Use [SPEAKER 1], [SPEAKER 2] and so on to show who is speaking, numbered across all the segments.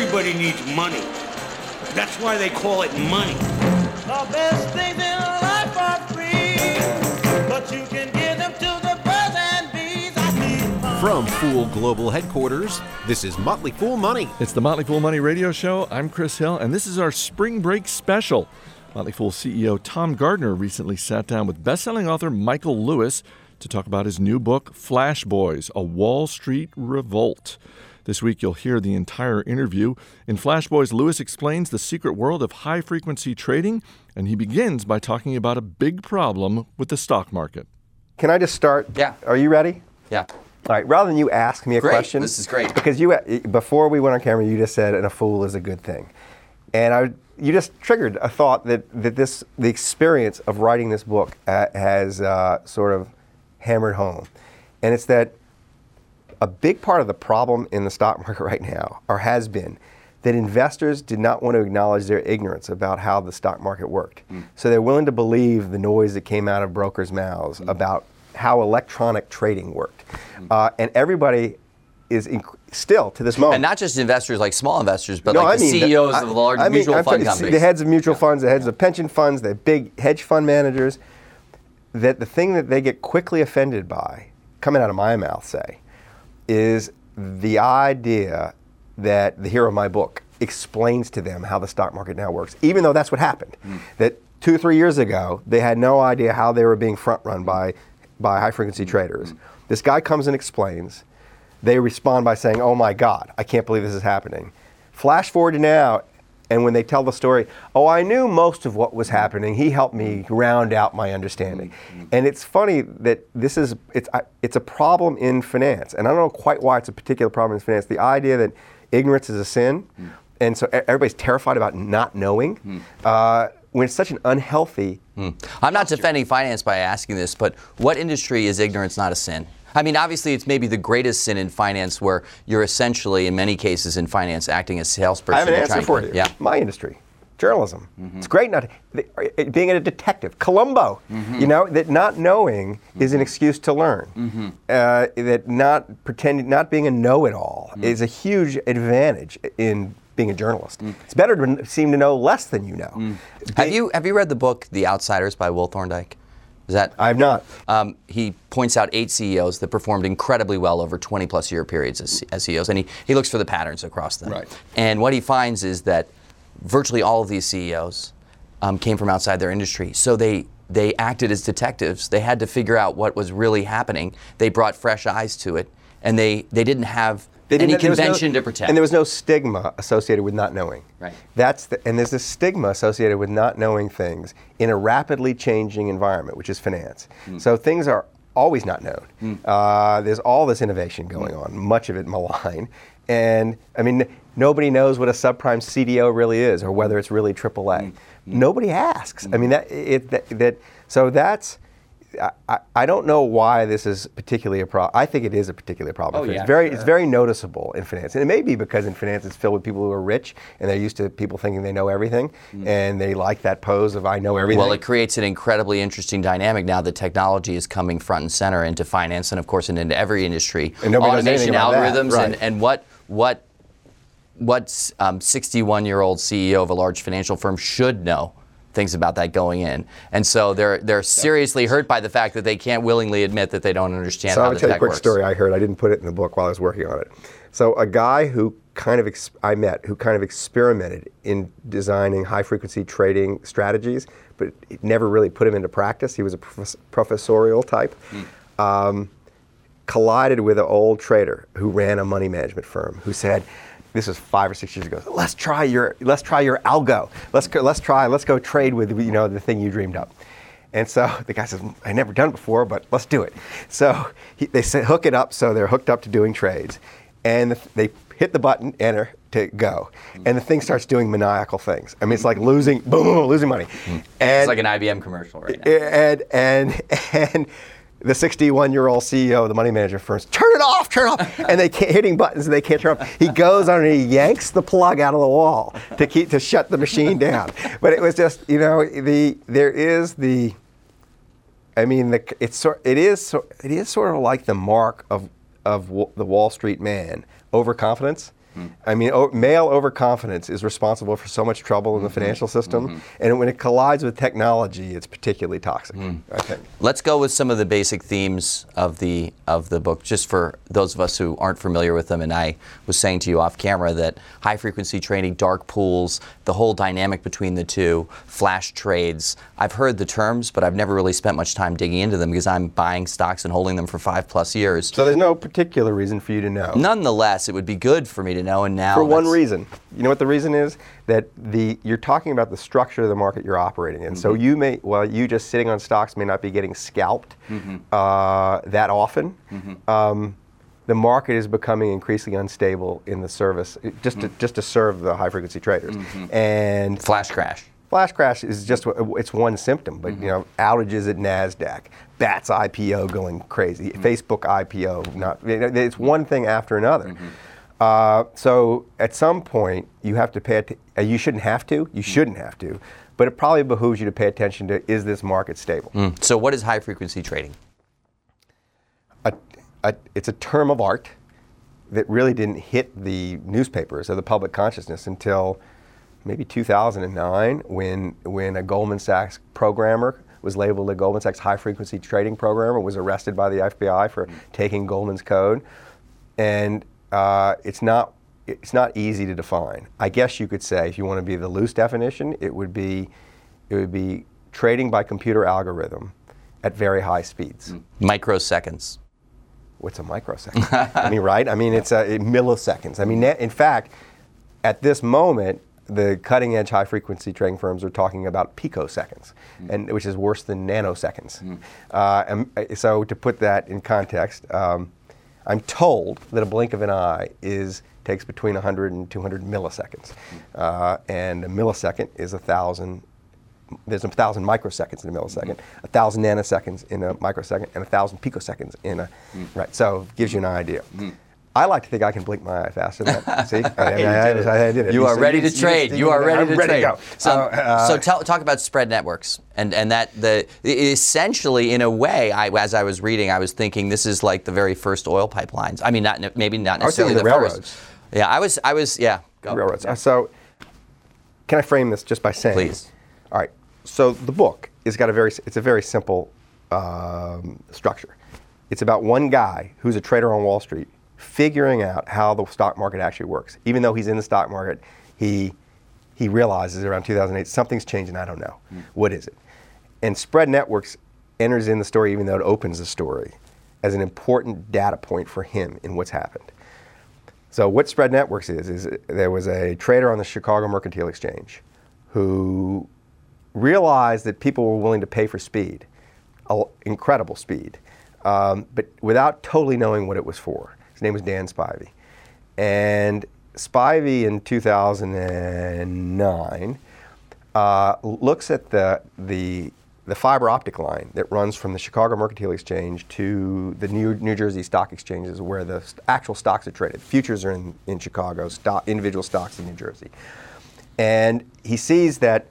[SPEAKER 1] Everybody needs money. That's why they call it money.
[SPEAKER 2] The best things in life are free, but you can give them to the birds and bees. I need.
[SPEAKER 3] From Fool Global Headquarters, this is Motley Fool Money.
[SPEAKER 4] It's the Motley Fool Money Radio Show. I'm Chris Hill, and this is our spring break special. Motley Fool CEO Tom Gardner recently sat down with best-selling author Michael Lewis to talk about his new book, Flash Boys: A Wall Street Revolt. This week, you'll hear the entire interview. In Flash Boys, Lewis explains the secret world of high frequency trading, and he begins by talking about a big problem with the stock market.
[SPEAKER 5] Can I just start?
[SPEAKER 6] Yeah.
[SPEAKER 5] Are you ready?
[SPEAKER 6] Yeah.
[SPEAKER 5] All right. Rather than you ask me a
[SPEAKER 6] Great.
[SPEAKER 5] question,
[SPEAKER 6] This is great.
[SPEAKER 5] because you before we went on camera, you just said, "And a fool is a good thing," and I, you just triggered a thought that that this the experience of writing this book uh, has uh, sort of hammered home, and it's that a big part of the problem in the stock market right now, or has been, that investors did not want to acknowledge their ignorance about how the stock market worked. Hmm. So they're willing to believe the noise that came out of brokers' mouths hmm. about how electronic trading worked. Hmm. Uh, and everybody is inc- still to this moment.
[SPEAKER 6] And not just investors like small investors, but
[SPEAKER 5] No,
[SPEAKER 6] like
[SPEAKER 5] I
[SPEAKER 6] the
[SPEAKER 5] mean,
[SPEAKER 6] CEOs
[SPEAKER 5] I-
[SPEAKER 6] of large
[SPEAKER 5] I mean,
[SPEAKER 6] mutual
[SPEAKER 5] I'm
[SPEAKER 6] fund companies.
[SPEAKER 5] The heads of mutual funds, the heads of pension funds, the big hedge fund managers, that the thing that they get quickly offended by, coming out of my mouth, say, is the idea that the hero of my book explains to them how the stock market now works, even though that's what happened. Hmm. That two or three years ago, they had no idea how they were being front run by, by high frequency hmm. traders. This guy comes and explains. They respond by saying, Oh my God, I can't believe this is happening. Flash forward to now, and when they tell the story, oh, I knew most of what was happening. He helped me round out my understanding. Mm-hmm. And it's funny that this is it's it's a problem in finance, and I don't know quite why it's a particular problem in finance. The idea that ignorance is a sin, mm. and so e- everybody's terrified about not knowing. Mm. Uh, when it's such an unhealthy mm.
[SPEAKER 6] I'm not defending finance by asking this, but what industry is ignorance not a sin? I mean, obviously, it's maybe the greatest sin in finance, where you're essentially, in many cases in finance, acting as salesperson.
[SPEAKER 5] I have an answer for
[SPEAKER 6] to-
[SPEAKER 5] you.
[SPEAKER 6] Yeah.
[SPEAKER 5] My industry, journalism. It's great not uh, being a detective. Columbo, mm-hmm. you know, that not knowing is an mm-hmm. excuse to learn. Mm-hmm. Uh, that not pretending, not being a know-it-all mm. is a huge advantage in being a journalist. Mm. It's better to seem to know less than you know. Mm.
[SPEAKER 6] Have you have you read the book The Outsiders by Will Thorndike? Is that
[SPEAKER 5] I've not.
[SPEAKER 6] Um, he points out eight CEOs that performed incredibly well over 20 plus year periods as, as CEOs, and he, he looks for the patterns across them.
[SPEAKER 5] Right.
[SPEAKER 6] And what he finds is that virtually all of these CEOs um, came from outside their industry. So they, they acted as detectives. They had to figure out what was really happening. They brought fresh eyes to it, and they, they didn't have
[SPEAKER 5] They
[SPEAKER 6] any
[SPEAKER 5] was no-
[SPEAKER 6] convention to protect.
[SPEAKER 5] And there was no stigma associated with not knowing.
[SPEAKER 6] Right.
[SPEAKER 5] That's the, and there's a stigma associated with not knowing things in a rapidly changing environment, which is finance.
[SPEAKER 6] Hmm.
[SPEAKER 5] So things are always not known. Hmm. Uh, there's all this innovation going hmm. on, much of it malign. And I mean, nobody knows what a subprime CDO really is or whether hmm. it's really AAA. Nobody asks. I mean, that, it, that, that so that's. I- I, don't know why this is particularly a problem. I think it is a particular problem.
[SPEAKER 6] Oh, yeah,
[SPEAKER 5] it's very
[SPEAKER 6] sure.
[SPEAKER 5] it's very noticeable in finance, and it may be because in finance it's filled with people who are rich and they're used to people thinking they know everything, and they like that pose of I know everything.
[SPEAKER 6] Mm. Well, it creates an incredibly interesting dynamic now that technology is coming front and center into finance and, of course, and into every industry.
[SPEAKER 5] And
[SPEAKER 6] Automation,
[SPEAKER 5] anything about that,
[SPEAKER 6] algorithms,
[SPEAKER 5] right.
[SPEAKER 6] and, and what what what um, 61-year-old CEO of a large financial firm should know things about that going in. And so they're they're seriously hurt by the fact that they can't willingly admit that they don't understand
[SPEAKER 5] So
[SPEAKER 6] how
[SPEAKER 5] I'll
[SPEAKER 6] the
[SPEAKER 5] tell you a quick
[SPEAKER 6] works.
[SPEAKER 5] story I heard. I didn't put it in the book while I was working on it. So a guy who kind of ex- I met who kind of experimented in designing high frequency trading strategies, but it never really put him into practice. He was a profes- professorial type. Um, collided with an old trader who ran a money management firm who said, this was five or six years ago. Let's try your let's try your algo. Let's go, let's try let's go trade with you know the thing you dreamed up. And so the guy says, mm, I never done it before, but let's do it. So he, they said hook it up, so they're hooked up to doing trades, and they hit the button, enter to go, and the thing starts doing maniacal things. I mean, it's like losing, boom, losing money, and
[SPEAKER 6] It's like an IBM commercial right now.
[SPEAKER 5] and and and the 61 year old CEO of the money manager firm, turn it off, turn it off, and they can't hitting buttons and they can't turn off. He goes on and he yanks the plug out of the wall to keep to shut the machine down. But it was just you know the there is the. I mean, the, it's sort it is it is sort of like the mark of of the Wall Street man overconfidence. I mean, o- male overconfidence is responsible for so much trouble in the mm-hmm. financial system, mm-hmm. and when it collides with technology, it's particularly toxic. Mm. I think.
[SPEAKER 6] Let's go with some of the basic themes of the of the book, just for those of us who aren't familiar with them. And I was saying to you off camera that high frequency trading, dark pools, the whole dynamic between the two, flash trades. I've heard the terms, but I've never really spent much time digging into them because I'm buying stocks and holding them for five plus years.
[SPEAKER 5] So there's no particular reason for you to know.
[SPEAKER 6] Nonetheless, it would be good for me to know. And now
[SPEAKER 5] For one reason. You know what the reason is? That the you're talking about the structure of the market you're operating in. So mm-hmm. you may, well, you just sitting on stocks may not be getting scalped mm-hmm. uh, that often. Mm-hmm. Um, the market is becoming increasingly unstable in the service, just to just to serve the high frequency traders. And
[SPEAKER 6] flash crash.
[SPEAKER 5] Flash crash is just it's one symptom, but you know outages at Nasdaq, Bats IPO going crazy, Facebook IPO, not it's one thing after another. Uh, so at some point you have to pay. Att- uh, you shouldn't have to. You shouldn't have to, but it probably behooves you to pay attention to is this market stable.
[SPEAKER 6] So what is high frequency trading?
[SPEAKER 5] a, a, it's a term of art that really didn't hit the newspapers or the public consciousness until maybe 2009 when, when a Goldman Sachs programmer was labeled a Goldman Sachs high frequency trading programmer, was arrested by the FBI for taking Goldman's code. And uh, it's, not, it's not easy to define. I guess you could say, if you want to be the loose definition, it would be, it would be trading by computer algorithm at very high speeds
[SPEAKER 6] Microseconds.
[SPEAKER 5] what's a microsecond? I mean, right? I mean, it's uh, milliseconds. I mean, in fact, at this moment, the cutting edge high frequency trading firms are talking about picoseconds, and which is worse than nanoseconds. Uh, and, uh, so, to put that in context, um, I'm told that a blink of an eye is takes between 100 and 200 milliseconds, uh, and a millisecond is a thousand there's a thousand microseconds in a millisecond, mm-hmm. a thousand nanoseconds in a microsecond, and a thousand picoseconds in a mm-hmm. right. So it gives you an idea. Mm-hmm. I like to think I can blink my eye faster than that. See, I, I, I, I did it.
[SPEAKER 6] You are
[SPEAKER 5] see-
[SPEAKER 6] ready to trade.
[SPEAKER 5] see-
[SPEAKER 6] You are ready
[SPEAKER 5] I'm
[SPEAKER 6] to
[SPEAKER 5] ready
[SPEAKER 6] trade.
[SPEAKER 5] to go.
[SPEAKER 6] So,
[SPEAKER 5] Uh, uh,
[SPEAKER 6] so tell, talk about spread networks and and that the essentially in a way, I, as I was reading, I was thinking this is like the very first oil pipelines. I mean, not maybe not necessarily the,
[SPEAKER 5] the
[SPEAKER 6] first.
[SPEAKER 5] railroads.
[SPEAKER 6] Yeah, I was. I was. Yeah. Go.
[SPEAKER 5] railroads. Uh, So, can I frame this just by saying?
[SPEAKER 6] Please.
[SPEAKER 5] All right. So the book has got a very it's a very simple um, structure. It's about one guy who's a trader on Wall Street figuring out how the stock market actually works. Even though he's in the stock market, he he realizes around 2008 something's changing. I don't know what is it. And Spread Networks enters in the story, even though it opens the story, as an important data point for him in what's happened. So what Spread Networks is is there was a trader on the Chicago Mercantile Exchange who realized that people were willing to pay for speed, incredible speed, um, but without totally knowing what it was for. His name was Dan Spivey, and Spivey in 2009 uh, looks at the the the fiber optic line that runs from the Chicago Mercantile Exchange to the New, New Jersey Stock Exchanges, where the st- actual stocks are traded. Futures are in, in Chicago, stock, individual stocks in New Jersey. And he sees that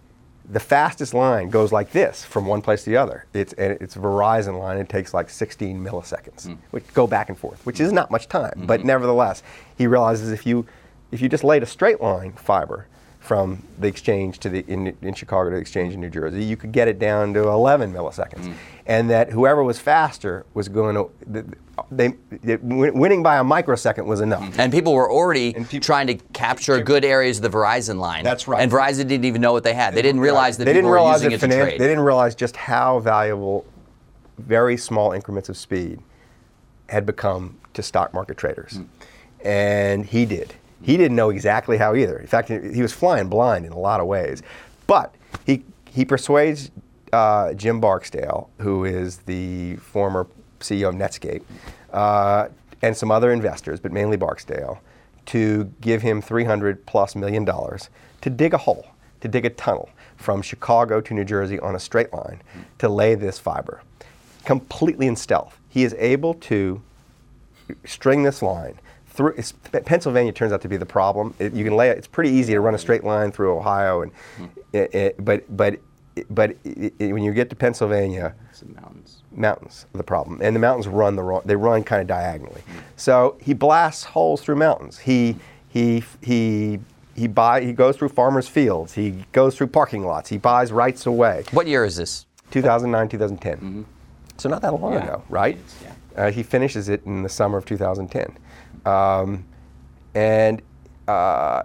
[SPEAKER 5] the fastest line goes like this from one place to the other. It's, and it's a Verizon line. It takes like 16 milliseconds, hmm. which go back and forth, which is not much time. But mm-hmm. nevertheless, he realizes if you, if you just laid a straight line fiber from the exchange to the in, in Chicago to the exchange in New Jersey, you could get it down to 11 milliseconds, hmm. and that whoever was faster was going to they, they winning by a microsecond was enough.
[SPEAKER 6] And people were already
[SPEAKER 5] people-
[SPEAKER 6] trying to capture good areas of the Verizon line.
[SPEAKER 5] That's right.
[SPEAKER 6] And Verizon didn't even know what they had. They didn't realize that
[SPEAKER 5] they didn't
[SPEAKER 6] were
[SPEAKER 5] realize that
[SPEAKER 6] it to
[SPEAKER 5] finan-
[SPEAKER 6] trade.
[SPEAKER 5] They didn't realize just how valuable very small increments of speed had become to stock market traders. And he did. He didn't know exactly how either. In fact, he he was flying blind in a lot of ways. But he, he persuades uh, Jim Barksdale, who is the former CEO of Netscape, uh, and some other investors, but mainly Barksdale, to give him 300 plus million dollars to dig a hole, to dig a tunnel from Chicago to New Jersey on a straight line to lay this fiber, completely in stealth. He is able to string this line through. Pennsylvania turns out to be the problem. It, you can lay it. It's pretty easy to run a straight line through Ohio, and it, it- but but but it, it- when you get to Pennsylvania,
[SPEAKER 6] Some mountains.
[SPEAKER 5] mountains are the problem, and the mountains run the wrong. They run kind of diagonally. So he blasts holes through mountains. He he He he he buy he goes through farmers' fields. He goes through parking lots. He buys rights away.
[SPEAKER 6] What year is this?
[SPEAKER 5] 2009, 2010. So not that long ago, right? Uh, he finishes it in the summer of 2010, um, and uh,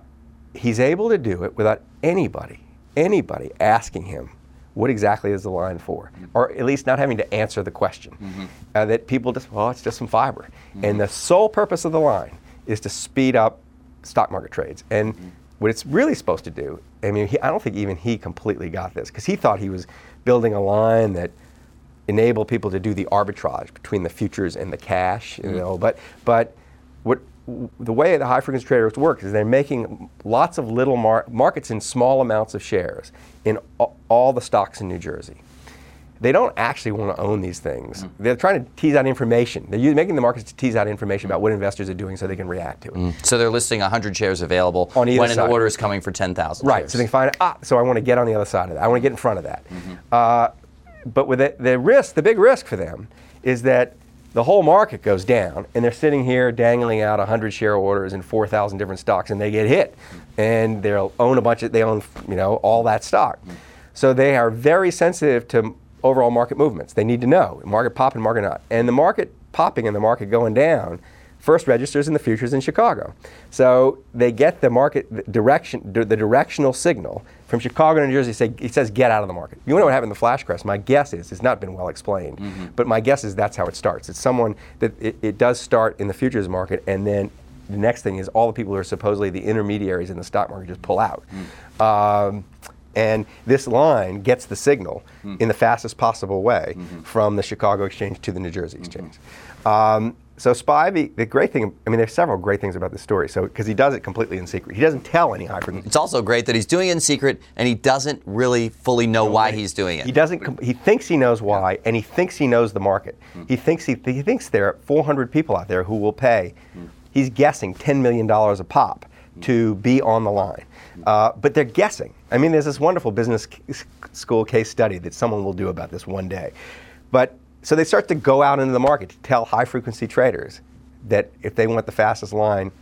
[SPEAKER 5] he's able to do it without anybody, anybody asking him what exactly is the line for, mm-hmm. or at least not having to answer the question. Mm-hmm. Uh, that people just, well, it's just some fiber, mm-hmm. and the sole purpose of the line is to speed up stock market trades. And what it's really supposed to do, I mean, he, I don't think even he completely got this because he thought he was building a line that enabled people to do the arbitrage between the futures and the cash, you know. But but what the way the high frequency traders work is they're making lots of little mar- markets in small amounts of shares in all the stocks in New Jersey. They don't actually want to own these things. They're trying to tease out information. They're making the markets to tease out information about what investors are doing so they can react to it.
[SPEAKER 6] So they're listing 100 shares available
[SPEAKER 5] On either
[SPEAKER 6] when an order is coming for 10,000
[SPEAKER 5] Right.
[SPEAKER 6] shares.
[SPEAKER 5] So they find ah, so I want to get on the other side of that. I want to get in front of that. Uh, but with the, the risk, the big risk for them is that the whole market goes down, and they're sitting here dangling out 100 share orders in 4,000 different stocks, and they get hit, and they'll own a bunch of they own you know all that stock. So they are very sensitive to overall market movements. They need to know market pop and market not, and the market popping and the market going down first registers in the futures in Chicago. So they get the market direction, the directional signal from Chicago to New Jersey. Say it says get out of the market. You know what happened in the flash crash? My guess is it's not been well explained, mm-hmm. but my guess is that's how it starts. It's someone that it, it does start in the futures market, and then the next thing is all the people who are supposedly the intermediaries in the stock market just pull out. Mm. Um, and this line gets the signal mm. in the fastest possible way mm-hmm. from the Chicago exchange to the New Jersey mm-hmm. exchange. Um, so Spivey, the great thing, I mean, there's several great things about this story. So because he does it completely in secret, he doesn't tell any frequency.
[SPEAKER 6] It's also great that he's doing it in secret and he doesn't really fully know why he's doing it.
[SPEAKER 5] He doesn't. He thinks he knows why, and he thinks he knows the market. Mm. He thinks he, he thinks there are 400 people out there who will pay. Mm. He's guessing 10 million dollars a pop mm. to be on the line, uh, but they're guessing. I mean, there's this wonderful business c- school case study that someone will do about this one day, but so they start to go out into the market to tell high frequency traders that if they want the fastest line,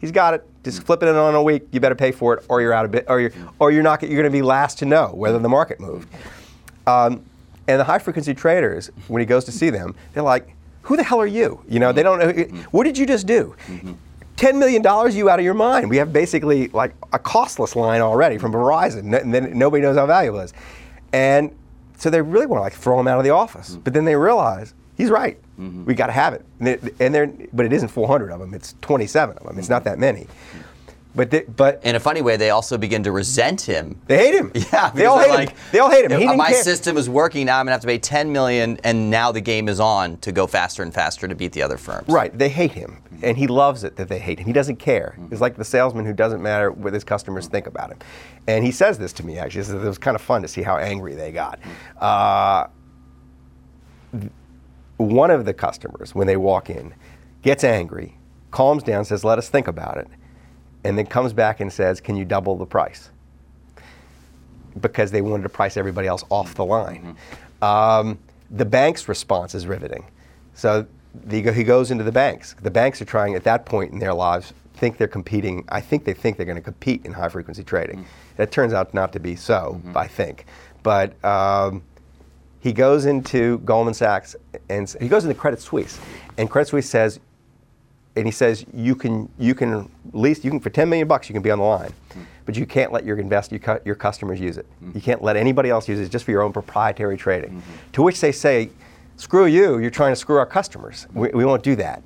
[SPEAKER 5] he's got it. Just hmm. flipping it on a week. You better pay for it, or you're out of bit, or you're, hmm. or you're not. You're going to be last to know whether the market moved. Um, and the high frequency traders, when he goes to see them, they're like, "Who the hell are you? You know, they hmm. don't know. What did you just do? Ten million dollars? You out of your mind? We have basically like a costless line already from Verizon, and then nobody knows how valuable it is. And so they really want to like throw him out of the office. Mm-hmm. But then they realize he's right. Mm-hmm. We got to have it. And, they, and they're, but it isn't 400 of them. It's 27 of them. It's not mm-hmm. that many. But they, but
[SPEAKER 6] in a funny way, they also begin to resent him.
[SPEAKER 5] they hate him.
[SPEAKER 6] Yeah,
[SPEAKER 5] they all hate
[SPEAKER 6] they're
[SPEAKER 5] him. They all hate him.
[SPEAKER 6] "You
[SPEAKER 5] uh,
[SPEAKER 6] know,
[SPEAKER 5] didn't
[SPEAKER 6] my
[SPEAKER 5] care.
[SPEAKER 6] system is working now. I'm gonna have to pay 10 million, and now the game is on to go faster and faster to beat the other firms.
[SPEAKER 5] Right. They hate him. And he loves it that they hate him. He doesn't care. Mm-hmm. He's like the salesman who doesn't matter what his customers think about him. And he says this to me, actually. Says it was kind of fun to see how angry they got. Mm-hmm. Uh, one of the customers, when they walk in, gets angry, calms down, says, let us think about it, and then comes back and says, can you double the price? Because they wanted to price everybody else off the line. Um, the bank's response is riveting. So the, he goes into the banks. The banks are trying at that point in their lives think they're competing. I think they think they're going to compete in high frequency trading. That turns out not to be so. I think, but um, he goes into Goldman Sachs and he goes into Credit Suisse, and Credit Suisse says, and he says you can you can at least you can for 10 million bucks you can be on the line, hmm. but you can't let your invest your, cu- your customers use it. Hmm. You can't let anybody else use it just for your own proprietary trading. Hmm. To which they say, screw you, you're trying to screw our customers. We, we won't do that.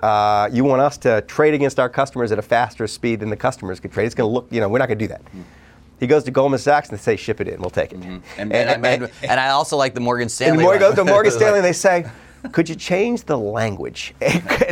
[SPEAKER 5] Uh, you want us to trade against our customers at a faster speed than the customers could trade. It's going to look, you know, we're not going to do that. He goes to Goldman Sachs and they say, ship it in, we'll take it.
[SPEAKER 6] And, and, I, and, and I also like the Morgan Stanley.
[SPEAKER 5] And Morgan, the more you
[SPEAKER 6] one.
[SPEAKER 5] go to Morgan Stanley, and they say, "Could you change the language?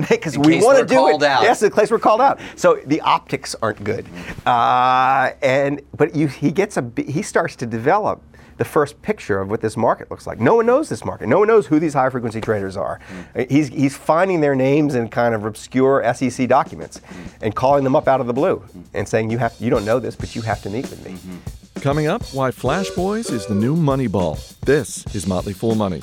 [SPEAKER 5] Because we want to do it."
[SPEAKER 6] out.
[SPEAKER 5] Yes, the place we're called out. So the optics aren't good. Uh, and but you, he gets a he starts to develop the first picture of what this market looks like. No one knows this market. No one knows who these high frequency traders are. He's he's finding their names in kind of obscure SEC documents and calling them up out of the blue and saying, "You have you don't know this, but you have to meet with me."
[SPEAKER 4] Coming up, why Flash Boys is the new Moneyball. This is Motley Fool Money.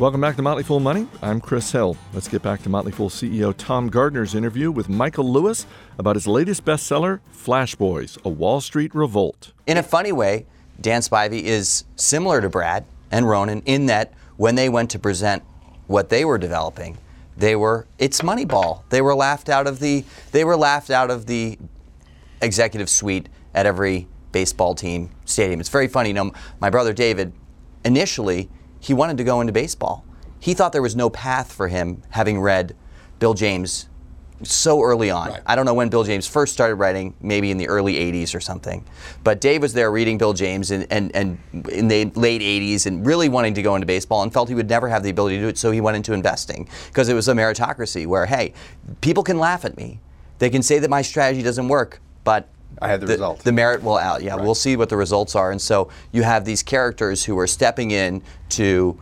[SPEAKER 4] Welcome back to Motley Fool Money. I'm Chris Hill. Let's get back to Motley Fool CEO Tom Gardner's interview with Michael Lewis about his latest bestseller, Flash Boys: A Wall Street Revolt.
[SPEAKER 6] In a funny way, Dan Spivey is similar to Brad and Ronan in that when they went to present what they were developing, they were it's Moneyball. They were laughed out of the they were laughed out of the executive suite at every baseball team stadium. It's very funny. You know, my brother David, initially, he wanted to go into baseball. He thought there was no path for him, having read Bill James so early on. I don't know when Bill James first started writing, maybe in the early 80s or something. But Dave was there reading Bill James and, and, and in the late 80s and really wanting to go into baseball and felt he would never have the ability to do it, so he went into investing because it was a meritocracy where, hey, people can laugh at me. They can say that my strategy doesn't work, but
[SPEAKER 5] I have the result.
[SPEAKER 6] The merit will out. Yeah, we'll see what the results are. And so you have these characters who are stepping in to,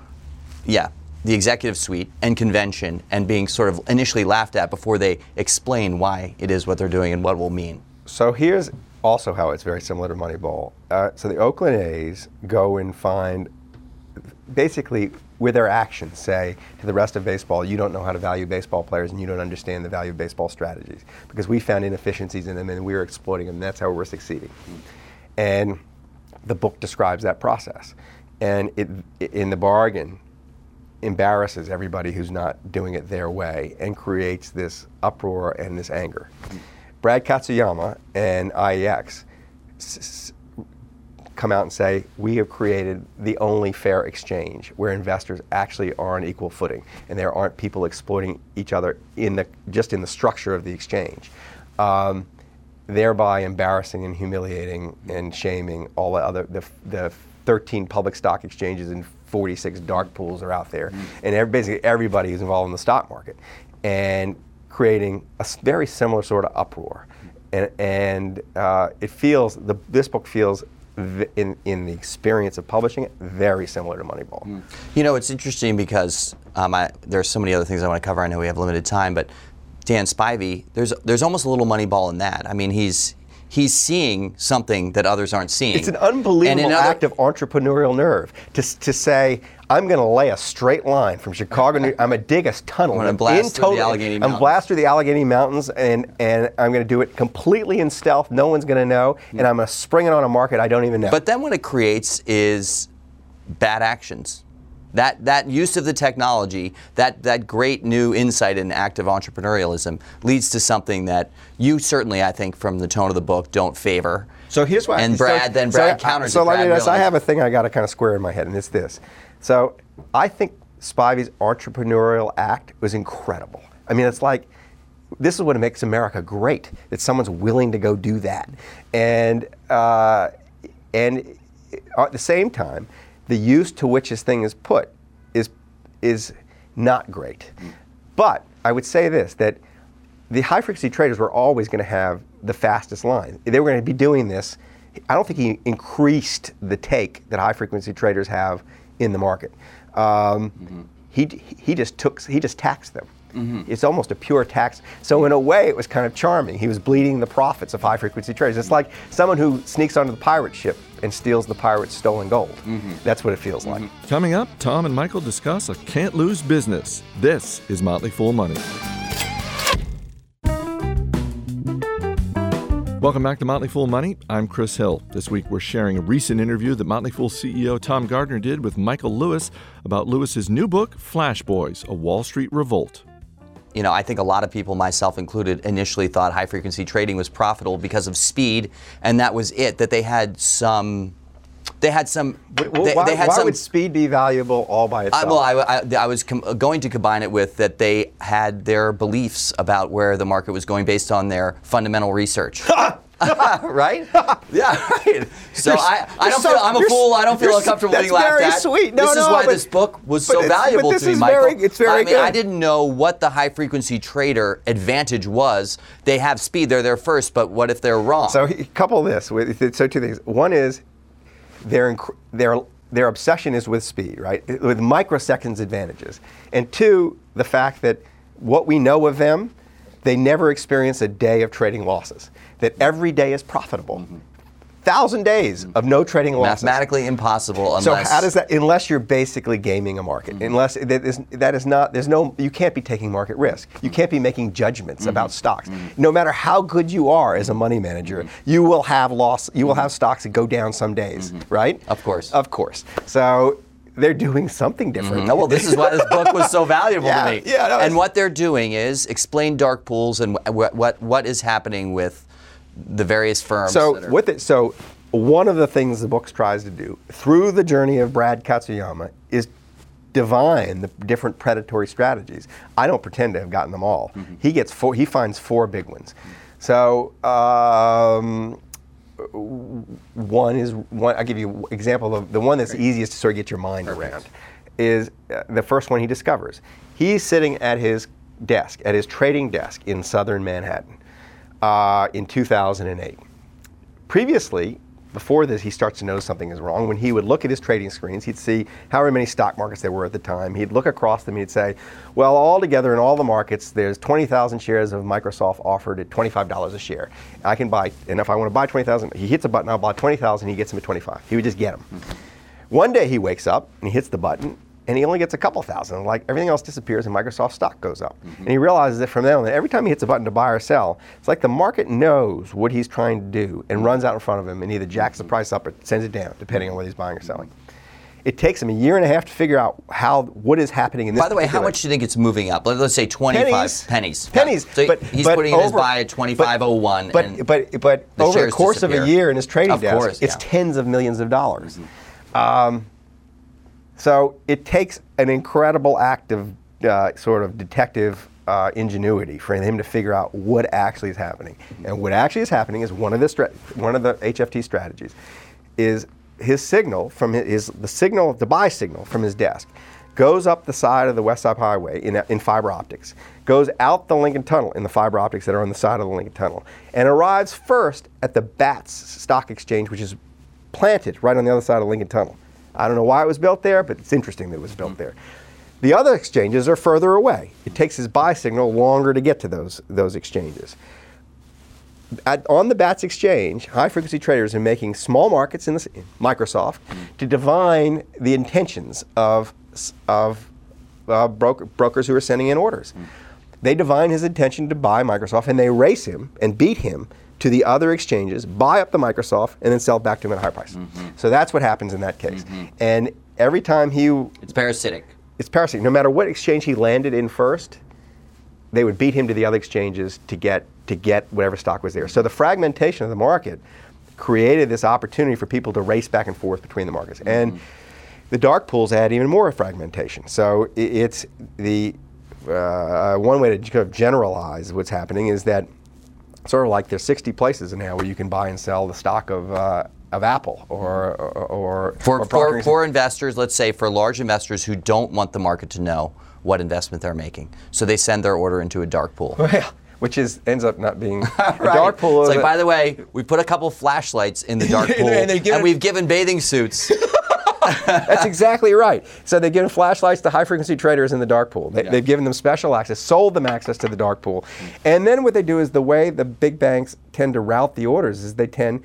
[SPEAKER 6] yeah, the executive suite and convention and being sort of initially laughed at before they explain why it is what they're doing and what it will mean.
[SPEAKER 5] So here's also how it's very similar to Moneyball. Uh, so the Oakland A's go and find, basically, with their actions, say to the rest of baseball, you don't know how to value baseball players and you don't understand the value of baseball strategies because we found inefficiencies in them and we were exploiting them. That's how we're succeeding. And the book describes that process. And it, in the bargain, embarrasses everybody who's not doing it their way and creates this uproar and this anger. Brad Katsuyama and IEX s- come out and say, we have created the only fair exchange where investors actually are on equal footing and there aren't people exploiting each other in the, just in the structure of the exchange. Um, thereby embarrassing and humiliating and shaming all the other the, the 13 public stock exchanges and 46 dark pools are out there, and every, basically everybody who's involved in the stock market, and creating a very similar sort of uproar, and, and uh, it feels the, this book feels. V- In, in the experience of publishing it, very similar to Moneyball.
[SPEAKER 6] You know, it's interesting because um, I, there's so many other things I want to cover. I know we have limited time, but Dan Spivey, there's there's almost a little Moneyball in that. I mean, he's he's seeing something that others aren't seeing.
[SPEAKER 5] It's an
[SPEAKER 6] And
[SPEAKER 5] unbelievable
[SPEAKER 6] in other-
[SPEAKER 5] act of entrepreneurial nerve to, to say, I'm going to lay a straight line from Chicago. New, I'm going to dig a tunnel.
[SPEAKER 6] I'm gonna
[SPEAKER 5] in
[SPEAKER 6] blast through the
[SPEAKER 5] total-
[SPEAKER 6] Allegheny
[SPEAKER 5] I'm
[SPEAKER 6] Mountains.
[SPEAKER 5] blast through the Allegheny Mountains, and, and I'm going to do it completely in stealth. No one's going to know, and I'm going to spring it on a market I don't even know.
[SPEAKER 6] But then what it creates is bad actions. That, that use of the technology, that, that great new insight in active entrepreneurialism leads to something that you certainly, I think, from the tone of the book, don't favor.
[SPEAKER 5] So here's why.
[SPEAKER 6] And
[SPEAKER 5] so-
[SPEAKER 6] Brad, then Brad
[SPEAKER 5] I-
[SPEAKER 6] counters
[SPEAKER 5] So
[SPEAKER 6] it.
[SPEAKER 5] let me
[SPEAKER 6] Brad
[SPEAKER 5] I have a thing I got to kind of square in my head, and it's this. So I think Spivey's entrepreneurial act was incredible. I mean, it's like this is what makes America great that someone's willing to go do that, and uh, and at the same time, the use to which this thing is put is is not great. But I would say this that the high frequency traders were always going to have the fastest line. They were going to be doing this. I don't think he increased the take that high frequency traders have in the market. Um, He he just took he just taxed them. Mm-hmm. It's almost a pure tax. So in a way, it was kind of charming. He was bleeding the profits of high frequency traders. It's like someone who sneaks onto the pirate ship and steals the pirate's stolen gold. Mm-hmm. That's what it feels like. Mm-hmm.
[SPEAKER 4] Coming up, Tom and Michael discuss a can't lose business. This is Motley Fool Money. Welcome back to Motley Fool Money. I'm Chris Hill. This week we're sharing a recent interview that Motley Fool CEO Tom Gardner did with Michael Lewis about Lewis's new book, Flash Boys: A Wall Street Revolt.
[SPEAKER 6] you know, I think a lot of people, myself included, initially thought high frequency trading was profitable because of speed, and that was it. That they had some, they had some,
[SPEAKER 5] Well,
[SPEAKER 6] they,
[SPEAKER 5] why
[SPEAKER 6] they had
[SPEAKER 5] why
[SPEAKER 6] some.
[SPEAKER 5] would speed be valuable all by
[SPEAKER 6] I,
[SPEAKER 5] itself?
[SPEAKER 6] well, I, I, I was com- going to combine it with that they had their beliefs about where the market was going based on their fundamental research. right? yeah, right. So
[SPEAKER 5] You're
[SPEAKER 6] I, I don't
[SPEAKER 5] so-
[SPEAKER 6] feel I'm a fool. I don't feel uncomfortable being laughed
[SPEAKER 5] very
[SPEAKER 6] at.
[SPEAKER 5] sweet. No,
[SPEAKER 6] this is why
[SPEAKER 5] but-
[SPEAKER 6] this book was so valuable to me, Michael.
[SPEAKER 5] very- it's very
[SPEAKER 6] I mean,
[SPEAKER 5] good.
[SPEAKER 6] I didn't know what the high frequency trader advantage was. They have speed. They're there first, but what if they're wrong?
[SPEAKER 5] So he- couple this with so two things. One is their their their obsession is with speed, right? With microseconds advantages, and two, the fact that what we know of them, they never experience a day of trading losses. That every day is profitable. Mm-hmm. Thousand days of no trading losses.
[SPEAKER 6] Mathematically impossible unless.
[SPEAKER 5] So how does that? Unless you're basically gaming a market,
[SPEAKER 6] Mm-hmm.
[SPEAKER 5] unless that is, that is not. There's no. You can't be taking market risk.
[SPEAKER 6] Mm-hmm.
[SPEAKER 5] You can't be making judgments about stocks. No matter how good you are as a money manager,
[SPEAKER 6] Mm-hmm.
[SPEAKER 5] you will have loss. You will have stocks that go down some days, right?
[SPEAKER 6] Of course.
[SPEAKER 5] Of course. So they're doing something different.
[SPEAKER 6] No, well, this is why this book was so valuable
[SPEAKER 5] Yeah,
[SPEAKER 6] to me.
[SPEAKER 5] yeah, no,
[SPEAKER 6] and what they're doing is explain dark pools and what what what is happening with the various firms.
[SPEAKER 5] So
[SPEAKER 6] that are-
[SPEAKER 5] with it, so one of the things the book tries to do through the journey of Brad Katsuyama is divine the different predatory strategies. I don't pretend to have gotten them all.
[SPEAKER 6] Mm-hmm.
[SPEAKER 5] He gets four. He finds four big ones. So. Um, one is one. I'll give you an example of the one that's easiest to sort of get your mind around. Is uh, the first one he discovers. He's sitting at his desk, at his trading desk in southern Manhattan, uh, in 2008 previously, before this, he starts to notice something is wrong. When he would look at his trading screens, he'd see however many stock markets there were at the time. He'd look across them and he'd say, well, altogether in all the markets, there's 20,000 shares of Microsoft offered at $25 a share. I can buy, and if I want to buy 20,000, he hits a button, I'll buy 20,000, he gets them at 25. He would just get them. One day he wakes up and he hits the button and he only gets a couple thousand. Like everything else disappears and Microsoft stock goes up. And he realizes that from then on, that every time he hits a button to buy or sell, it's like the market knows what he's trying to do and runs out in front of him and either jacks the price up or sends it down, depending on whether he's buying or selling. It takes him a year and a half to figure out how what is happening in this.
[SPEAKER 6] By the way, how much do you think it's moving up? Let- Let's say 25
[SPEAKER 5] pennies.
[SPEAKER 6] pennies.
[SPEAKER 5] Pennies.
[SPEAKER 6] So
[SPEAKER 5] but
[SPEAKER 6] he's
[SPEAKER 5] but
[SPEAKER 6] putting in his buy at 25.01.
[SPEAKER 5] But but but, but
[SPEAKER 6] the
[SPEAKER 5] over the course of a year in his trading
[SPEAKER 6] Of
[SPEAKER 5] desk,
[SPEAKER 6] course,
[SPEAKER 5] it's
[SPEAKER 6] yeah. Mm-hmm.
[SPEAKER 5] tens of millions of dollars. Um, so it takes an incredible act of uh, sort of detective uh, ingenuity for him to figure out what actually is happening. And what actually is happening is one of the stra- one of the HFT strategies is his signal from his, his the signal the buy signal from his desk goes up the side of the West Side Highway in, in fiber optics, goes out the Lincoln Tunnel in the fiber optics that are on the side of the Lincoln Tunnel, and arrives first at the BATS stock exchange, which is planted right on the other side of Lincoln Tunnel. I don't know why it was built there, but it's interesting that it was built mm-hmm. there. The other exchanges are further away. It takes his buy signal longer to get to those, those exchanges. At, on the BATS exchange, high frequency traders are making small markets in, this, in Microsoft mm-hmm. to divine the intentions of, of uh, broker, brokers who are sending in orders. Mm-hmm. They divine his intention to buy Microsoft and they race him and beat him to the other exchanges, buy up the Microsoft, and then sell back to him at a high price. Mm-hmm. So that's what happens in that case. Mm-hmm. And every time he
[SPEAKER 6] it's parasitic.
[SPEAKER 5] it's parasitic. No matter what exchange he landed in first, they would beat him to the other exchanges to get to get whatever stock was there. So the fragmentation of the market created this opportunity for people to race back and forth between the markets. Mm-hmm. And the dark pools add even more fragmentation. So it's the uh, one way to kind of generalize what's happening is that sort of like there's 60 places now where you can buy and sell the stock of uh, of Apple or or, or
[SPEAKER 6] For,
[SPEAKER 5] or
[SPEAKER 6] for, for investors, let's say for large investors who don't want the market to know what investment they're making, so they send their order into a dark pool.
[SPEAKER 5] Well, which is ends up not being a dark pool.
[SPEAKER 6] It's like, by the way, we put a couple flashlights in the dark pool,
[SPEAKER 5] give
[SPEAKER 6] and we've given bathing suits.
[SPEAKER 5] That's exactly right. So they've given flashlights to high frequency traders in the dark pool. They, They've given them special access, sold them access to the dark pool. And then what they do is the way the big banks tend to route the orders is they tend,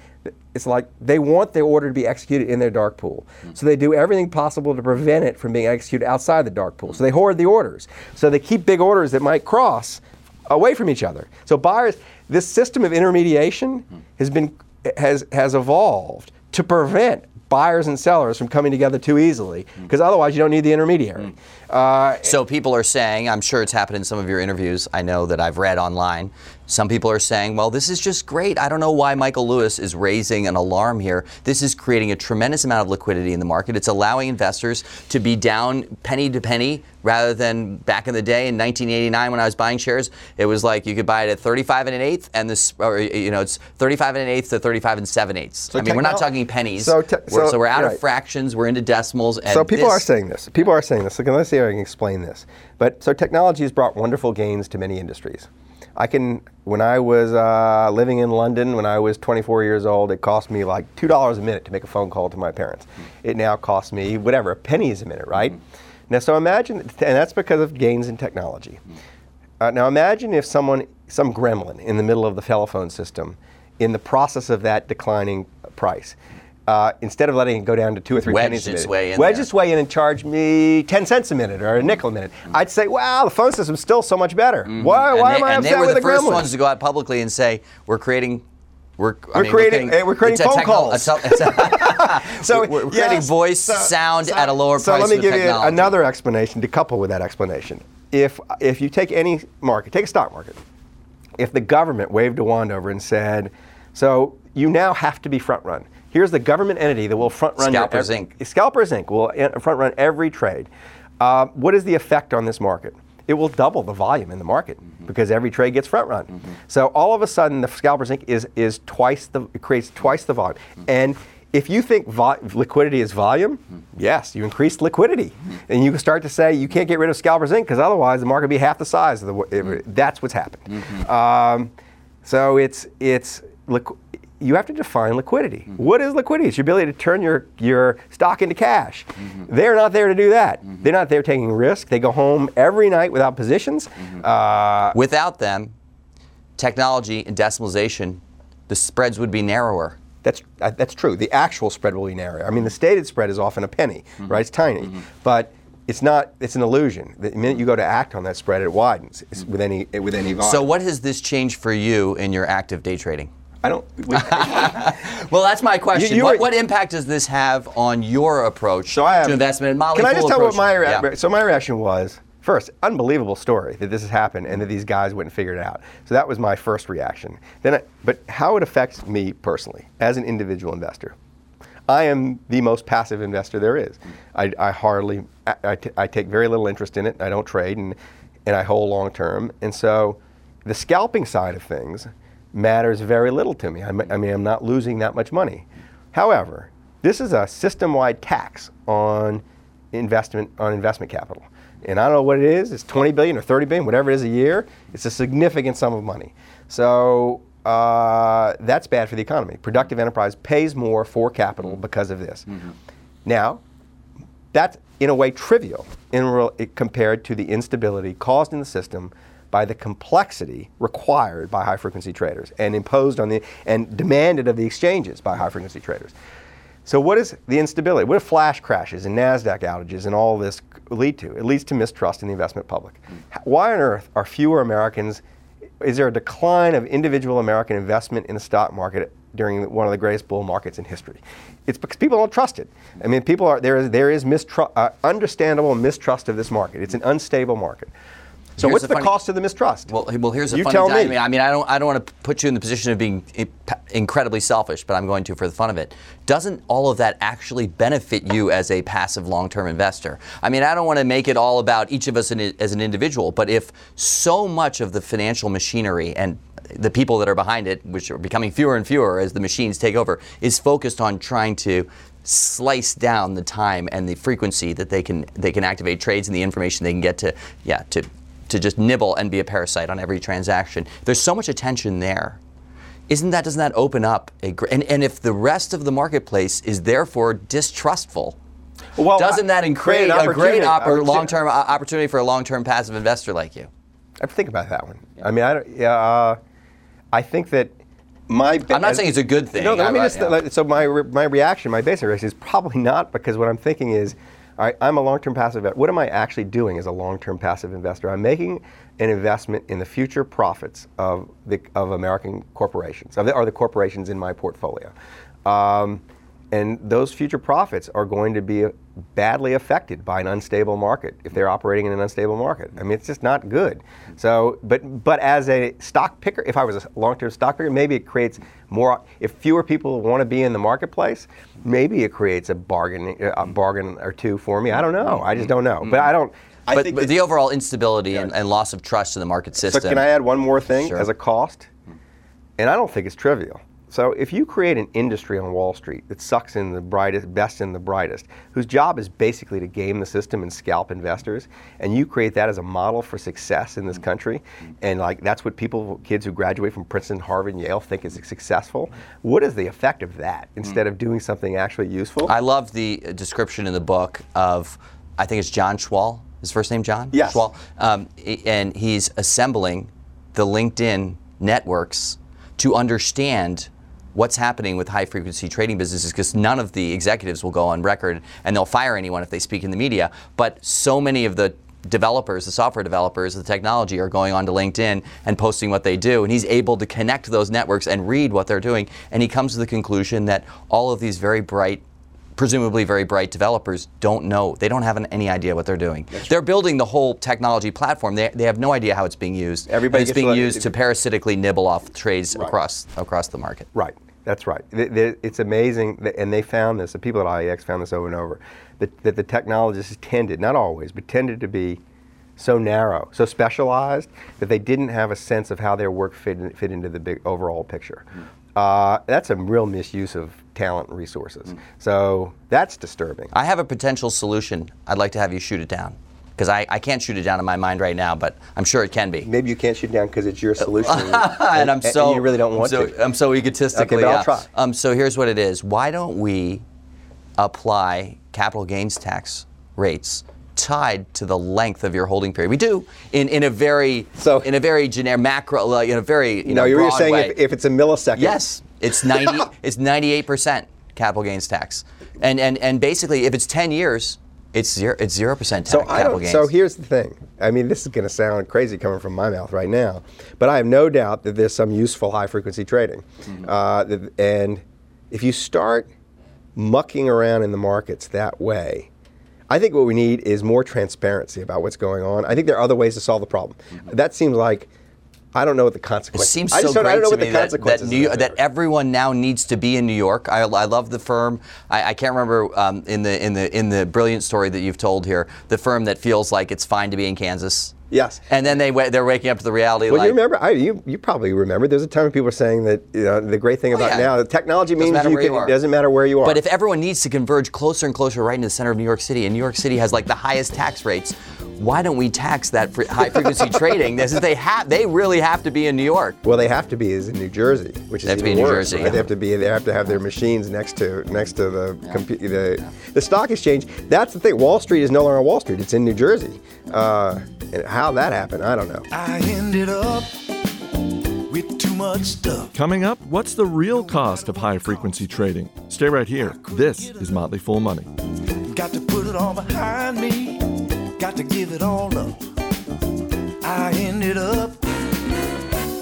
[SPEAKER 5] it's like they want the order to be executed in their dark pool. Mm. So they do everything possible to prevent it from being executed outside the dark pool. So they hoard the orders. So they keep big orders that might cross away from each other. So buyers, this system of intermediation mm. has been has has evolved to prevent buyers and sellers from coming together too easily because otherwise you don't need the intermediary. Uh,
[SPEAKER 6] So people are saying, I'm sure it's happened in some of your interviews. I know that I've read online. Some people are saying, well, this is just great. I don't know why Michael Lewis is raising an alarm here. This is creating a tremendous amount of liquidity in the market. It's allowing investors to be down penny to penny rather than back in the day in 1989 when I was buying shares. It was like you could buy it at 35 and an eighth, and this, or you know, it's 35 and an eighth to 35 and seven eighths. I mean, we're not talking pennies.
[SPEAKER 5] so te-
[SPEAKER 6] we're,
[SPEAKER 5] so-
[SPEAKER 6] so we're out
[SPEAKER 5] right.
[SPEAKER 6] of fractions. We're into decimals. And
[SPEAKER 5] so people
[SPEAKER 6] this-
[SPEAKER 5] are saying this. People are saying this. So let's see if I can explain this. But so technology has brought wonderful gains to many industries. I can, when I was uh, living in London, when I was 24 years old, it cost me like two dollars a minute to make a phone call to my parents. It now costs me whatever a pennies a minute, right? Now, so imagine, and that's because of gains in technology. Uh, now imagine if someone, some gremlin in the middle of the telephone system, in the process of that declining price. Uh, instead of letting it go down to two or three
[SPEAKER 6] Wedged
[SPEAKER 5] pennies a minute,
[SPEAKER 6] way in
[SPEAKER 5] wedge
[SPEAKER 6] there.
[SPEAKER 5] its way in and charge me 10 cents a minute or a nickel a minute. I'd say, wow, the phone system's still so much better. Why,
[SPEAKER 6] Mm-hmm. And
[SPEAKER 5] why
[SPEAKER 6] they,
[SPEAKER 5] am I
[SPEAKER 6] and they were the
[SPEAKER 5] the
[SPEAKER 6] first ones to go out publicly and say we're creating. We're, I
[SPEAKER 5] We're
[SPEAKER 6] mean,
[SPEAKER 5] creating- eh, we're creating
[SPEAKER 6] a
[SPEAKER 5] phone calls.
[SPEAKER 6] a- a-
[SPEAKER 5] So
[SPEAKER 6] we're, we're creating
[SPEAKER 5] yes,
[SPEAKER 6] voice,
[SPEAKER 5] so-
[SPEAKER 6] sound
[SPEAKER 5] so-
[SPEAKER 6] at a lower
[SPEAKER 5] so
[SPEAKER 6] price.
[SPEAKER 5] So let me
[SPEAKER 6] with
[SPEAKER 5] give you another explanation to couple with that explanation. If if you take any market, take a stock market, if the government waved a wand over and said, so you now have to be front run. Here's the government entity that will front run
[SPEAKER 6] Scalpers
[SPEAKER 5] your,
[SPEAKER 6] Inc.
[SPEAKER 5] Scalpers Inc. will front run every trade. Uh, what is the effect on this market? It will double the volume in the market mm-hmm. because every trade gets front run. Mm-hmm. So all of a sudden, the Scalpers Inc. is is twice the it creates twice the volume. Mm-hmm. And if you think vo- liquidity is volume, yes, you increase liquidity, and you can start to say you can't get rid of Scalpers Inc. because otherwise the market would be half the size of the. w- That's what's happened. Um, so it's it's liqu- you have to define liquidity. Mm-hmm. What is liquidity? It's your ability to turn your, your stock into cash. Mm-hmm. They're not there to do that. Mm-hmm. They're not there taking risk. They go home every night without positions. Uh,
[SPEAKER 6] Without them, technology and decimalization, the spreads would be narrower.
[SPEAKER 5] that's uh, that's true. The actual spread will be narrow. I mean, the stated spread is often a penny, right? It's tiny, but it's not. It's an illusion. The minute you go to act on that spread, it widens with any with any volume.
[SPEAKER 6] So, what has this changed for you in your active day trading?
[SPEAKER 5] I don't. we-
[SPEAKER 6] Well, that's my question.
[SPEAKER 5] you
[SPEAKER 6] what,
[SPEAKER 5] were-
[SPEAKER 6] what impact does this have on your approach
[SPEAKER 5] So I have,
[SPEAKER 6] to investment? And Molly
[SPEAKER 5] Can I just tell what my rea-
[SPEAKER 6] Yeah.
[SPEAKER 5] so my reaction was? First, unbelievable story that this has happened and that these guys went and figured it out. So that was my first reaction. Then, I, but how it affects me personally as an individual investor. I am the most passive investor there is. I, I hardly, I, I t- I take very little interest in it. I don't trade and, and I hold long term. And so the scalping side of things matters very little to me. I'm, mm-hmm. I mean, I'm not losing that much money. However, this is a system-wide tax on investment on investment capital. And I don't know what it is. It's 20 billion or 30 billion, whatever it is a year. It's a significant sum of money. So uh, that's bad for the economy. Productive enterprise pays more for capital mm-hmm. because of this. Mm-hmm. Now, that's in a way trivial in real, compared to the instability caused in the system by the complexity required by high frequency traders and imposed on the and demanded of the exchanges by high frequency traders. So what is the instability? What do flash crashes and Nasdaq outages and all this lead to? It leads to mistrust in the investment public. Why on earth are fewer Americans? Is there a decline of individual American investment in the stock market during one of the greatest bull markets in history? It's because people don't trust it. I mean, people are there is there is uh, understandable mistrust of this market. It's an unstable market. So
[SPEAKER 6] Here's
[SPEAKER 5] what's
[SPEAKER 6] the funny-
[SPEAKER 5] cost of the mistrust?
[SPEAKER 6] Well, well, here's a
[SPEAKER 5] you
[SPEAKER 6] funny
[SPEAKER 5] tell
[SPEAKER 6] dynamic.
[SPEAKER 5] me.
[SPEAKER 6] I mean, I don't, I don't want to put you in the position of being incredibly selfish, but I'm going to for the fun of it. Doesn't all of that actually benefit you as a passive long-term investor? I mean, I don't want to make it all about each of us in, as an individual, but if so much of the financial machinery and the people that are behind it, which are becoming fewer and fewer as the machines take over, is focused on trying to slice down the time and the frequency that they can they can activate trades and the information they can get to yeah to to just nibble and be a parasite on every transaction. There's so much attention there. Isn't that doesn't that open up a gr- and and if the rest of the marketplace is therefore distrustful,
[SPEAKER 5] Well,
[SPEAKER 6] doesn't that create a great oppor- long-term uh, opportunity for a long-term passive investor like you?
[SPEAKER 5] I have to think about that one. I mean, I don't. Yeah, uh, I think that my.
[SPEAKER 6] I'm not saying it's a good thing.
[SPEAKER 5] No, let me just.
[SPEAKER 6] yeah.
[SPEAKER 5] So my re- my reaction, my basic reaction is probably not because what I'm thinking is, all right, I'm a long-term passive. investor. What am I actually doing as a long-term passive investor? I'm making an investment in the future profits of the of American corporations, of the, or the corporations in my portfolio. Um, and those future profits are going to be badly affected by an unstable market if they're operating in an unstable market. I mean, it's just not good. So, but but as a stock picker, if I was a long-term stock picker, maybe it creates more. If fewer people want to be in the marketplace, maybe it creates a bargain a bargain or two for me. I don't know. I just don't know. But I don't. I
[SPEAKER 6] But,
[SPEAKER 5] think
[SPEAKER 6] but the overall instability and, and loss of trust in the market system.
[SPEAKER 5] so can I add one more thing
[SPEAKER 6] Sure.
[SPEAKER 5] as a cost? And I don't think it's trivial. So if you create an industry on Wall Street that sucks in the brightest, best and the brightest, whose job is basically to game the system and scalp investors, and you create that as a model for success in this country, and like that's what people, kids who graduate from Princeton, Harvard, and Yale think is successful. What is the effect of that instead of doing something actually useful?
[SPEAKER 6] I love the uh, description in the book of, I think it's John Schwall. His first name John.
[SPEAKER 5] Yes.
[SPEAKER 6] Schwall. Um, and he's assembling the LinkedIn networks to understand what's happening with high frequency trading businesses because none of the executives will go on record and they'll fire anyone if they speak in the media. But so many of the developers, the software developers, the technology are going onto LinkedIn and posting what they do. And he's able to connect those networks and read what they're doing. And he comes to the conclusion that all of these very bright presumably very bright developers don't know. They don't have an, any idea what they're doing. they're building the whole technology platform. They, they have no idea how it's being used.
[SPEAKER 5] Everybody
[SPEAKER 6] And it's being used to parasitically nibble off trades
[SPEAKER 5] Right.
[SPEAKER 6] across across the market.
[SPEAKER 5] Right. That's right. It's amazing, and they found this. The people at IEX found this over and over, that, that the technologists tended, not always, but tended to be so narrow, so specialized that they didn't have a sense of how their work fit, in- fit into the big overall picture. Hmm. Uh, that's a real misuse of talent and resources. So that's disturbing.
[SPEAKER 6] I have a potential solution. I'd like to have you shoot it down. Because I, I can't shoot it down in my mind right now, but I'm sure it can be.
[SPEAKER 5] Maybe you can't shoot it down because it's your solution,
[SPEAKER 6] and I'm so
[SPEAKER 5] you really don't want
[SPEAKER 6] so,
[SPEAKER 5] to.
[SPEAKER 6] I'm so egotistically.
[SPEAKER 5] Okay, but I'll
[SPEAKER 6] yeah.
[SPEAKER 5] try.
[SPEAKER 6] Um, so here's what it is. Why don't we apply capital gains tax rates tied to the length of your holding period? We do in, in a very
[SPEAKER 5] So-
[SPEAKER 6] in a very generic macro, like in a very you
[SPEAKER 5] no,
[SPEAKER 6] know,
[SPEAKER 5] you're saying if, if it's a millisecond.
[SPEAKER 6] Yes, it's 90. it's 98 percent capital gains tax, and and and basically, if it's 10 years, it's zero. It's zero percent
[SPEAKER 5] So
[SPEAKER 6] tax
[SPEAKER 5] I don't,
[SPEAKER 6] gains.
[SPEAKER 5] So here's the thing. I mean, this is going to sound crazy coming from my mouth right now, but I have no doubt that there's some useful high frequency trading, uh, and if you start mucking around in the markets that way. I think what we need is more transparency about what's going on. I think there are other ways to solve the problem. That seems like I don't know what the consequences.
[SPEAKER 6] It
[SPEAKER 5] consequences.
[SPEAKER 6] seems
[SPEAKER 5] I just
[SPEAKER 6] so
[SPEAKER 5] don't,
[SPEAKER 6] great
[SPEAKER 5] I don't know
[SPEAKER 6] to
[SPEAKER 5] what
[SPEAKER 6] me
[SPEAKER 5] the
[SPEAKER 6] that,
[SPEAKER 5] consequences
[SPEAKER 6] that, New, that everyone now needs to be in New York. I, I love the firm. I, I can't remember um, in the in the in the brilliant story that you've told here. The firm that feels like it's fine to be in Kansas.
[SPEAKER 5] Yes.
[SPEAKER 6] And then they they're waking up to the reality.
[SPEAKER 5] Well,
[SPEAKER 6] like,
[SPEAKER 5] you remember? I, you, you probably remember. There's a time when people were saying that you know, the great thing about
[SPEAKER 6] Oh, yeah.
[SPEAKER 5] now, the technology
[SPEAKER 6] Doesn't
[SPEAKER 5] means you can.
[SPEAKER 6] you.
[SPEAKER 5] It doesn't matter where you are.
[SPEAKER 6] But if everyone needs to converge closer and closer right into the center of New York City, and New York City has like the highest tax rates, why don't we tax that fre- high frequency trading? This is they have they really have to be in New York.
[SPEAKER 5] Well, they have to be is in New Jersey, which is
[SPEAKER 6] They have to be
[SPEAKER 5] even
[SPEAKER 6] in New
[SPEAKER 5] worse,
[SPEAKER 6] Jersey,
[SPEAKER 5] right?
[SPEAKER 6] yeah.
[SPEAKER 5] They have to be. They have to have their machines next to next to the compu- the the stock exchange. That's the thing. Wall Street is no longer Wall Street. It's in New Jersey. Uh, and how that happened, I don't know.
[SPEAKER 2] I ended up with too much stuff.
[SPEAKER 4] Coming up, what's the real cost of high frequency trading? Stay right here. This is Motley Fool Money.
[SPEAKER 2] Got to put it all behind me. Got to give it all up. I ended up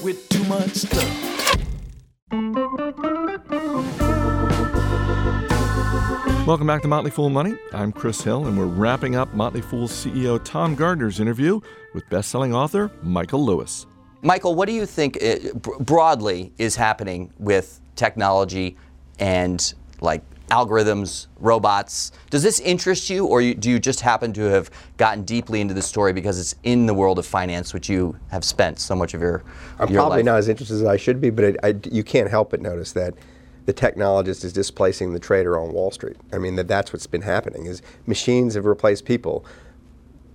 [SPEAKER 2] with too much stuff.
[SPEAKER 4] Welcome back to Motley Fool Money. I'm Chris Hill, and we're wrapping up Motley Fool's CEO Tom Gardner's interview with best-selling author Michael Lewis.
[SPEAKER 6] Michael, what do you think uh, br- broadly is happening with technology and like algorithms, robots? Does this interest you, or you, do you just happen to have gotten deeply into the story because it's in the world of finance, which you have spent so much of your
[SPEAKER 5] I'm
[SPEAKER 6] your
[SPEAKER 5] probably
[SPEAKER 6] life?
[SPEAKER 5] not as interested as I should be, but it, I, you can't help but notice that the technologist is displacing the trader on Wall Street. I mean, that that's what's been happening is machines have replaced people.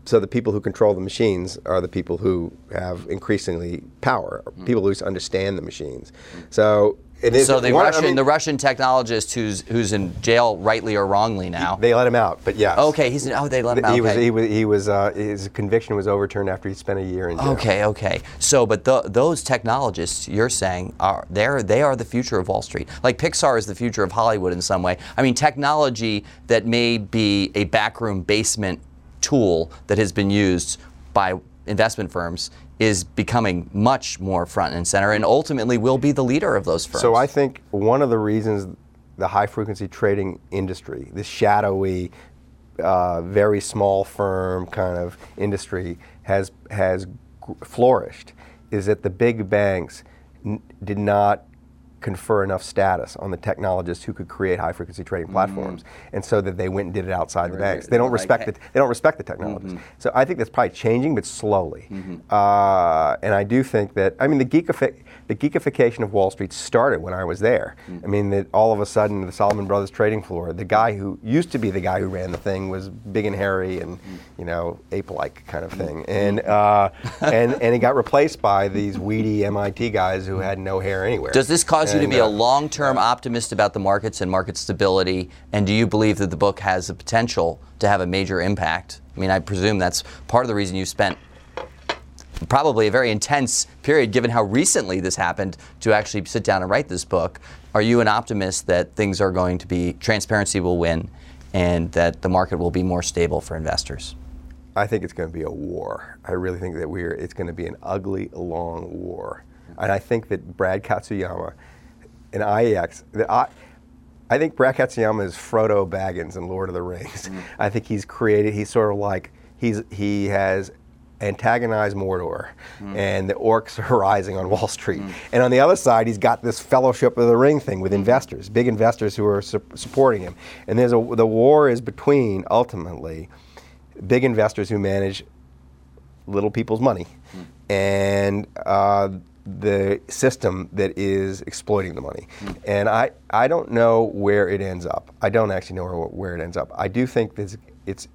[SPEAKER 5] So the people who control the machines are the people who have increasingly power, mm-hmm. people who understand the machines. So it is.
[SPEAKER 6] So the
[SPEAKER 5] one- I
[SPEAKER 6] Russian,
[SPEAKER 5] mean,
[SPEAKER 6] the Russian technologist who's who's in jail, rightly or wrongly now.
[SPEAKER 5] they let him out, but yes.
[SPEAKER 6] okay, he's in, oh they let him out.
[SPEAKER 5] He was.
[SPEAKER 6] okay.
[SPEAKER 5] He was. He was. Uh, his conviction was overturned after he spent a year in jail.
[SPEAKER 6] Okay, okay. So, but the, those technologists you're saying are they're they are the future of Wall Street. Like Pixar is the future of Hollywood in some way. I mean, technology that may be a backroom basement tool that has been used by investment firms is becoming much more front and center, and ultimately will be the leader of those firms.
[SPEAKER 5] So I think one of the reasons the high frequency trading industry, this shadowy, uh, very small firm kind of industry, has has flourished, is that the big banks n- did not confer enough status on the technologists who could create high frequency trading mm. platforms, and so that they went and did it outside the banks. They don't
[SPEAKER 6] Like,
[SPEAKER 5] respect it. They don't respect the technologists. Mm-hmm. So I think that's probably changing, but slowly. Mm-hmm. Uh, and I do think that I mean the geekifi- the geekification of Wall Street started when I was there. Mm. I mean that all of a sudden the Salomon Brothers trading floor, the guy who used to be the guy who ran the thing was big and hairy and mm. you know ape-like kind of thing, and uh, and and he got replaced by these weedy MIT guys who had no hair anywhere.
[SPEAKER 6] Does this cause you to be a
[SPEAKER 5] uh,
[SPEAKER 6] long-term optimist about the markets and market stability? And do you believe that the book has the potential to have a major impact? I mean, I presume that's part of the reason you spent probably a very intense period given how recently this happened to actually sit down and write this book. Are you an optimist that things are going to be, transparency will win, and that the market will be more stable for investors?
[SPEAKER 5] I think it's going to be a war. I really think that we're it's going to be an ugly, long war. And I think that Brad Katsuyama and IEX, that I, I think Brad Katsuyama is Frodo Baggins in Lord of the Rings.
[SPEAKER 6] Mm-hmm.
[SPEAKER 5] I think he's created. He's sort of like he's he has antagonized Mordor,
[SPEAKER 6] Mm.
[SPEAKER 5] and the orcs are rising on Wall Street. And on the other side, he's got this Fellowship of the Ring thing
[SPEAKER 6] Mm.
[SPEAKER 5] with investors, big investors who are su- supporting him. And there's a the war is between ultimately big investors who manage little people's money and uh, the system that is exploiting the money. And I, I don't know where it ends up. I don't actually know where, where it ends up. I do think this, it's,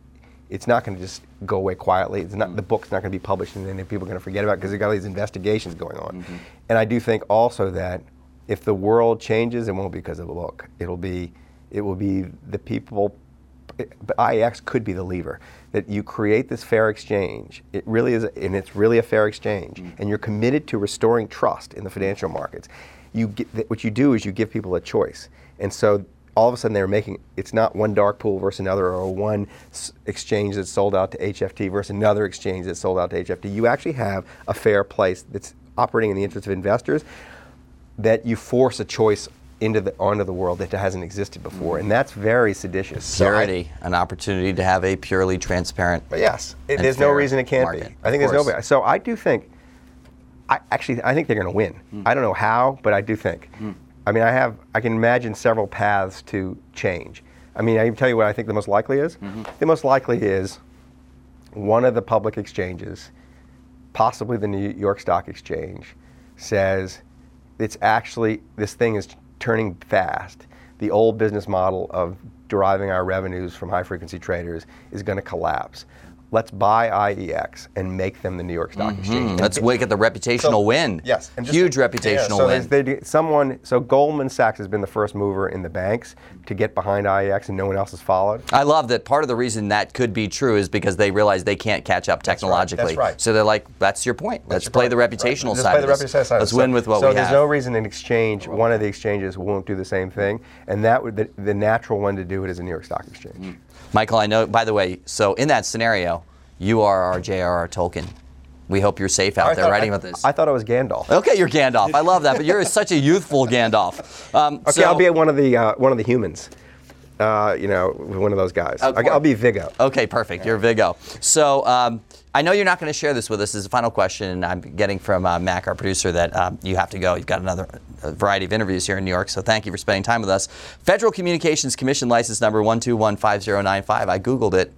[SPEAKER 5] it's not going to just go away quietly. It's not, The book's not going to be published and then people are going to forget about it because they've got all these investigations going on. Mm-hmm. And I do think also that if the world changes, it won't be because of the book. It'll be, it will be the people IEX could be the lever that you create this fair exchange. It really is, and it's really a fair exchange. Mm-hmm. And you're committed to restoring trust in the financial markets. You get, what you do is you give people a choice, and so all of a sudden they're making it's not one dark pool versus another, or one exchange that's sold out to HFT versus another exchange that's sold out to HFT. You actually have a fair place that's operating in the interest of investors that you force a choice into the onto the world that hasn't existed before, and that's very seditious. So I-
[SPEAKER 6] an opportunity to have a purely transparent.
[SPEAKER 5] but yes, it, there's no reason it can't
[SPEAKER 6] market,
[SPEAKER 5] be. I think
[SPEAKER 6] of
[SPEAKER 5] there's no.
[SPEAKER 6] course.
[SPEAKER 5] So I do think. I actually I think they're going to win.
[SPEAKER 6] Hmm.
[SPEAKER 5] I don't know how, but I do think. I mean, I have I can imagine several paths to change. I mean, I can tell you what I think the most likely is.
[SPEAKER 6] Mm-hmm.
[SPEAKER 5] The most likely is one of the public exchanges, possibly the New York Stock Exchange, says it's actually this thing is turning fast. The old business model of deriving our revenues from high frequency traders is going to collapse. Let's buy IEX and make them the New York Stock Exchange.
[SPEAKER 6] Hmm, Let's wake at the reputational win.
[SPEAKER 5] Yes, and just-
[SPEAKER 6] huge
[SPEAKER 5] yeah,
[SPEAKER 6] reputational
[SPEAKER 5] so
[SPEAKER 6] win.
[SPEAKER 5] they- someone, so Goldman Sachs has been the first mover in the banks to get behind IEX, and no one else has followed.
[SPEAKER 6] I love that part of the reason that could be true is because they realize they can't catch up
[SPEAKER 5] right, that's
[SPEAKER 6] technologically.
[SPEAKER 5] right.
[SPEAKER 6] So they're like, that's your point. Let's
[SPEAKER 5] your
[SPEAKER 6] play
[SPEAKER 5] point,
[SPEAKER 6] the
[SPEAKER 5] right.
[SPEAKER 6] reputational
[SPEAKER 5] Let's
[SPEAKER 6] side
[SPEAKER 5] play the reputational side of
[SPEAKER 6] Let's
[SPEAKER 5] it.
[SPEAKER 6] win
[SPEAKER 5] So-
[SPEAKER 6] with what we have."
[SPEAKER 5] so there's no reason an exchange, one of the exchanges won't do the same thing, and that would the, the natural one to do it is a New York Stock Exchange.
[SPEAKER 6] Michael, I know, by the way, so in that scenario, you are our J.R.R. Tolkien. We hope you're safe out
[SPEAKER 5] I
[SPEAKER 6] there
[SPEAKER 5] thought-
[SPEAKER 6] writing
[SPEAKER 5] I-
[SPEAKER 6] about this.
[SPEAKER 5] I thought it was Gandalf.
[SPEAKER 6] okay, you're Gandalf. I love that, but you're such a youthful Gandalf. Um,
[SPEAKER 5] Okay,
[SPEAKER 6] so-
[SPEAKER 5] I'll be one of the uh, one of the humans. Uh, you know, one of those guys. I'll, be Viggo.
[SPEAKER 6] Okay, perfect. You're Viggo. So um, I know you're not going to share this with us. This is a final question I'm getting from uh, Mac, our producer, that um, you have to go. You've got another variety of interviews here in New York, so thank you for spending time with us. Federal Communications Commission license number 1215095. I Googled it.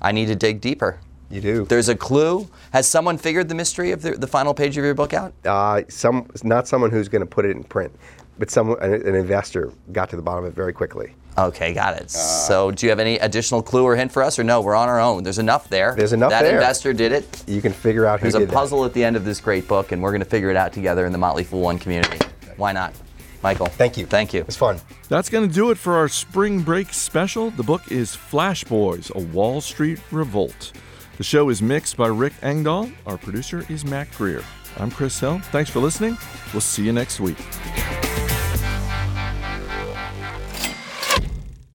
[SPEAKER 6] I need to dig deeper.
[SPEAKER 5] You do.
[SPEAKER 6] There's a clue. Has someone figured the mystery of the, the final page of your book out?
[SPEAKER 5] uh, some not someone who's going to put it in print, but someone an, an investor got to the bottom of it very quickly.
[SPEAKER 6] Okay, got it. so, do you have any additional clue or hint for us, or no? We're on our own. There's enough there.
[SPEAKER 5] There's enough
[SPEAKER 6] that
[SPEAKER 5] there.
[SPEAKER 6] investor did it.
[SPEAKER 5] You can figure out who
[SPEAKER 6] There's a
[SPEAKER 5] did that.
[SPEAKER 6] puzzle at the end of this great book, and we're going to figure it out together in the Motley Fool One community. Why not? Michael.
[SPEAKER 5] Thank you.
[SPEAKER 6] Thank you.
[SPEAKER 5] It's fun.
[SPEAKER 4] That's going to do it for our spring break special. The book is Flash Boys, A Wall Street Revolt. The show is mixed by Rick Engdahl. Our producer is Mac Greer. I'm Chris Hill. Thanks for listening. We'll see you next week.